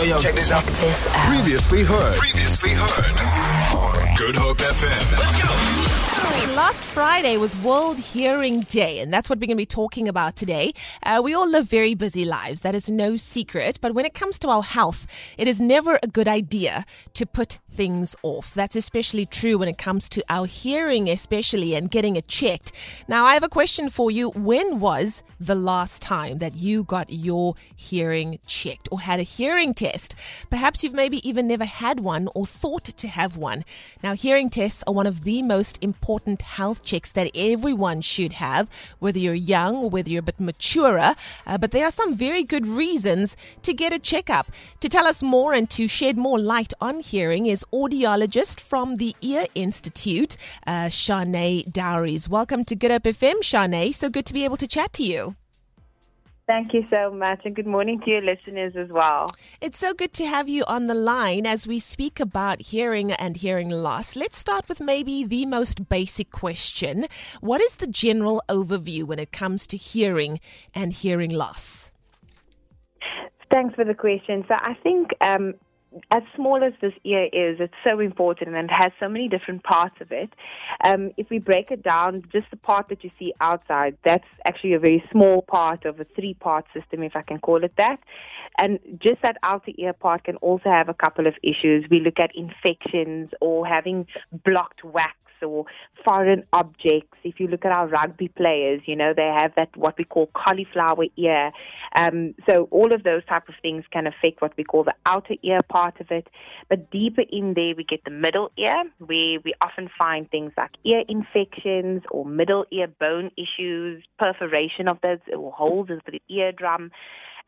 Yo, yo, check this out. This out. Previously heard. Previously heard. Good Hope FM. Let's go. Last Friday was World Hearing Day, and that's what we're going to be talking about today. Uh, we all live very busy lives, that is no secret. But when it comes to our health, it is never a good idea to put things off. That's especially true when it comes to our hearing, especially, and getting it checked. Now, I have a question for you. When was the last time that you got your hearing checked or had a hearing test? Perhaps you've maybe even never had one or thought to have one. Now, hearing tests are one of the most important health checks that everyone should have, whether you're young or whether you're a bit maturer. Uh, but there are some very good reasons to get a checkup. To tell us more and to shed more light on hearing is audiologist from the Ear Institute, uh, Charnaé Dowries. Welcome to Good Hope FM, Charnaé. So good to be able to chat to you. Thank you so much, and good morning to your listeners as well. It's so good to have you on the line as we speak about hearing and hearing loss. Let's start with maybe the most basic question What is the general overview when it comes to hearing and hearing loss? Thanks for the question. So, I think um, as small as this ear is, it's so important and it has so many different parts of it. Um, if we break it down, just the part that you see outside, that's actually a very small part of a three part system, if I can call it that. And just that outer ear part can also have a couple of issues. We look at infections or having blocked wax or foreign objects. If you look at our rugby players, you know, they have that what we call cauliflower ear. Um, so all of those type of things can affect what we call the outer ear part of it. But deeper in there, we get the middle ear, where we often find things like ear infections or middle ear bone issues, perforation of those or holes in the eardrum.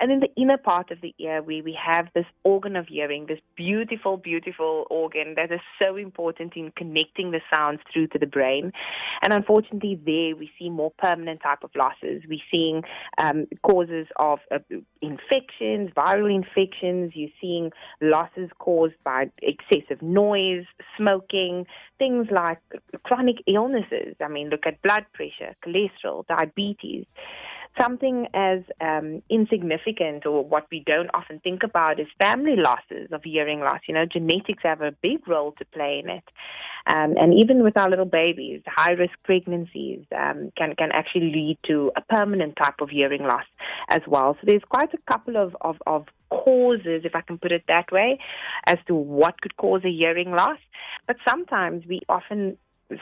And in the inner part of the ear, where we have this organ of hearing, this beautiful, beautiful organ that is so important in connecting the sounds through to the brain. And unfortunately, there we see more permanent type of losses. We're seeing um, causes of uh, infections, viral infections. You're seeing losses caused by excessive noise, smoking, things like chronic illnesses. I mean, look at blood pressure, cholesterol, diabetes something as um, insignificant or what we don't often think about is family losses of hearing loss. You know, genetics have a big role to play in it. Um, and even with our little babies, high risk pregnancies um, can, can actually lead to a permanent type of hearing loss as well. So there's quite a couple of, of, of causes, if I can put it that way, as to what could cause a hearing loss. But sometimes we often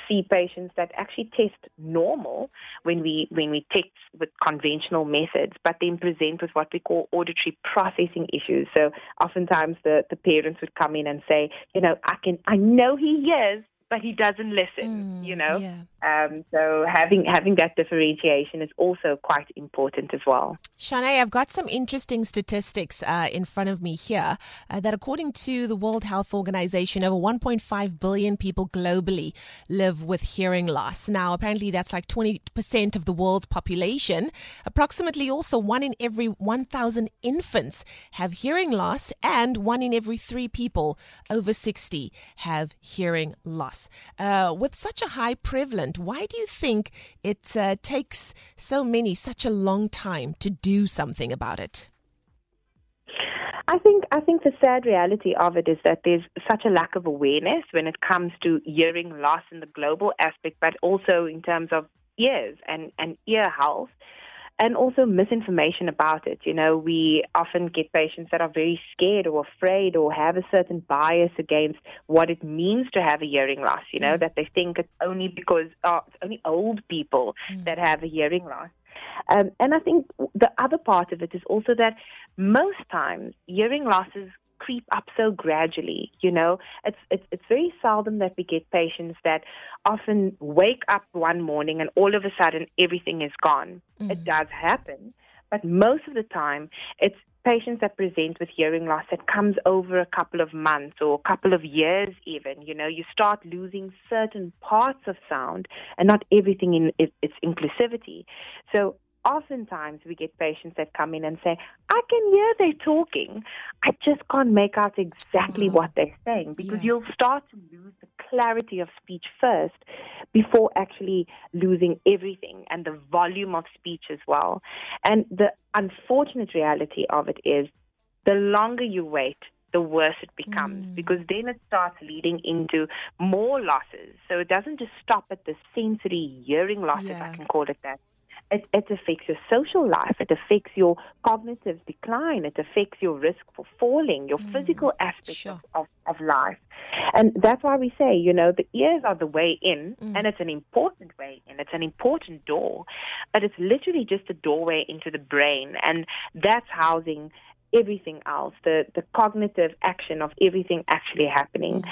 see patients that actually test normal when we when we test with conventional methods, but then present with what we call auditory processing issues. So oftentimes the, the parents would come in and say, you know, I can I know he hears, but he doesn't listen, mm, you know. Yeah. Um, so having having that differentiation is also quite important as well. Charnaé, I've got some interesting statistics uh, in front of me here uh, that, according to the World Health Organization, over 1.5 billion people globally live with hearing loss. Now, apparently, that's like 20% of the world's population. Approximately, also one in every 1,000 infants have hearing loss, and one in every three people over 60 have hearing loss. Uh, with such a high prevalence why do you think it uh, takes so many such a long time to do something about it? I think I think the sad reality of it is that there's such a lack of awareness when it comes to hearing loss in the global aspect, but also in terms of ears and, and ear health and also misinformation about it. You know, we often get patients that are very scared or afraid or have a certain bias against what it means to have a hearing loss, you know, mm. that they think it's only because oh, it's only old people mm. that have a hearing loss. Um, and I think the other part of it is also that most times hearing losses creep up so gradually. You know, it's it's it's very seldom that we get patients that often wake up one morning and all of a sudden everything is gone. Mm-hmm. It does happen, but most of the time it's patients that present with hearing loss that comes over a couple of months or a couple of years even you know you start losing certain parts of sound and not everything in its inclusivity so oftentimes we get patients that come in and say, I can hear they're talking. I just can't make out exactly oh. what they're saying because yeah. you'll start to lose the clarity of speech first before actually losing everything and the volume of speech as well. And the unfortunate reality of it is the longer you wait, the worse it becomes Mm. because then it starts leading into more losses. So it doesn't just stop at the sensory hearing loss, if I can call it that. It, it affects your social life. It affects your cognitive decline. It affects your risk for falling, your mm, physical aspects Sure. of, of, of life. And that's why we say, you know, the ears are the way in, mm. and it's an important way in. It's an important door, but it's literally just a doorway into the brain, and that's housing everything else, the, the cognitive action of everything actually happening.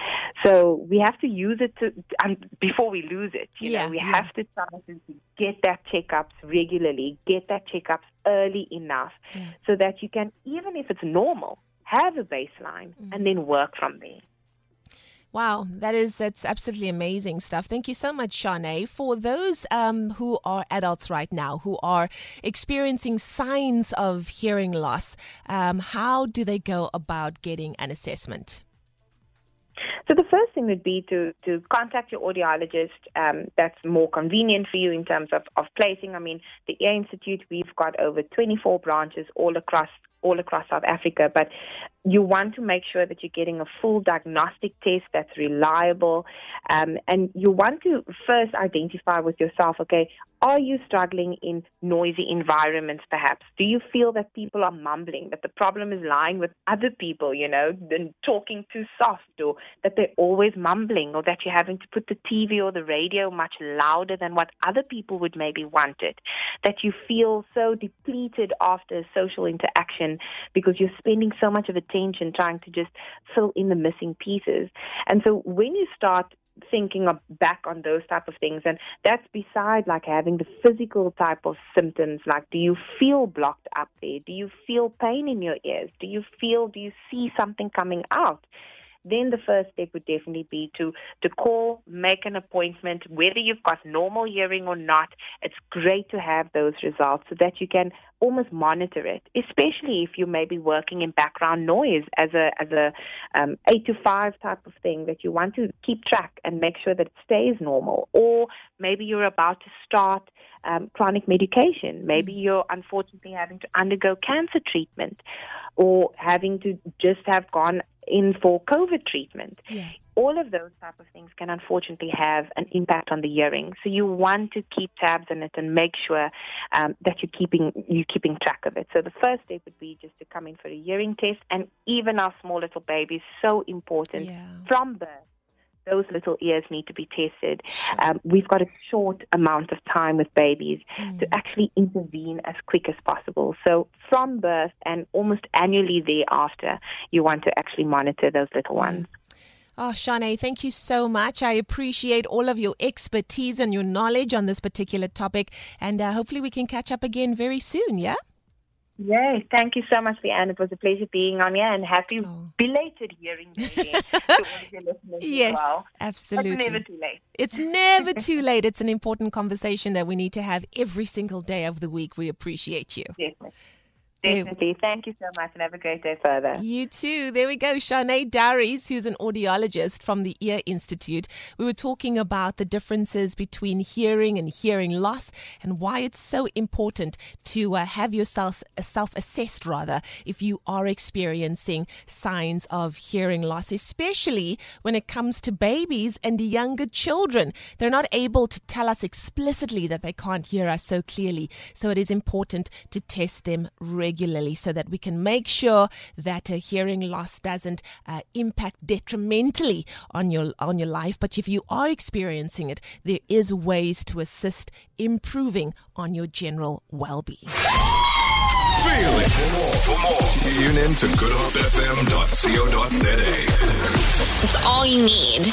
So we have to use it to um, before we lose it. You Yeah, know, we yeah. have to try to get that checkups regularly, get that checkups early enough, Yeah. so that you can, even if it's normal, have a baseline and then work from there. Wow, that is that's absolutely amazing stuff. Thank you so much, Charnaé. For those um, who are adults right now who are experiencing signs of hearing loss, um, how do they go about getting an assessment? So the first thing would be to, to contact your audiologist. Um, that's more convenient for you in terms of, of placing. I mean, the Ear Institute, we've got over 24 branches all across all across South Africa, but you want to make sure that you're getting a full diagnostic test that's reliable, um, and you want to first identify with yourself. Okay, are you struggling in noisy environments? Perhaps do you feel that people are mumbling? That the problem is lying with other people? You know, than talking too soft, or that they're always mumbling, or that you're having to put the TV or the radio much louder than what other people would maybe want it. That you feel so depleted after social interaction because you're spending so much of attention trying to just fill in the missing pieces. And so when you start thinking of back on those type of things and that's beside like having the physical type of symptoms like do you feel blocked up there do you feel pain in your ears do you feel do you see something coming out then the first step would definitely be to to call, make an appointment, whether you've got normal hearing or not. It's great to have those results so that you can almost monitor it, especially if you may be working in background noise as a as a um, eight to five type of thing that you want to keep track and make sure that it stays normal. Or maybe you're about to start um, chronic medication. Maybe you're unfortunately having to undergo cancer treatment, or having to just have gone in for COVID treatment. Yeah. All of those type of things can unfortunately have an impact on the hearing. So you want to keep tabs on it and make sure um, that you're keeping you're keeping track of it. So the first step would be just to come in for a hearing test, and even our small little babies, so important Yeah. from birth. Those little ears need to be tested. Um, we've got a short amount of time with babies to actually intervene as quick as possible. So from birth and almost annually thereafter, you want to actually monitor those little ones. Oh, Charnaé, thank you so much. I appreciate all of your expertise and your knowledge on this particular topic. And uh, hopefully, we can catch up again very soon, yeah? Yay. Thank you so much, Leigh-Anne. It was a pleasure being on here and happy Oh. belated hearing day to all your listeners Yes, well. absolutely. It's never too late. It's never too late. It's an important conversation that we need to have every single day of the week. We appreciate you. Definitely. Definitely. Thank you so much and have a great day further. You too. There we go. Charnaé Dowries, who's an audiologist from the Ear Institute. We were talking about the differences between hearing and hearing loss and why it's so important to uh, have yourself self assessed rather if you are experiencing signs of hearing loss, especially when it comes to babies and younger children. They're not able to tell us explicitly that they can't hear us so clearly. So it is important to test them regularly so that we can make sure that a hearing loss doesn't uh, impact detrimentally on your on your life. But if you are experiencing it, there is ways to assist improving on your general well-being. Feel it. For more, for more, tune in to goodhopefm.co.za. It's all you need.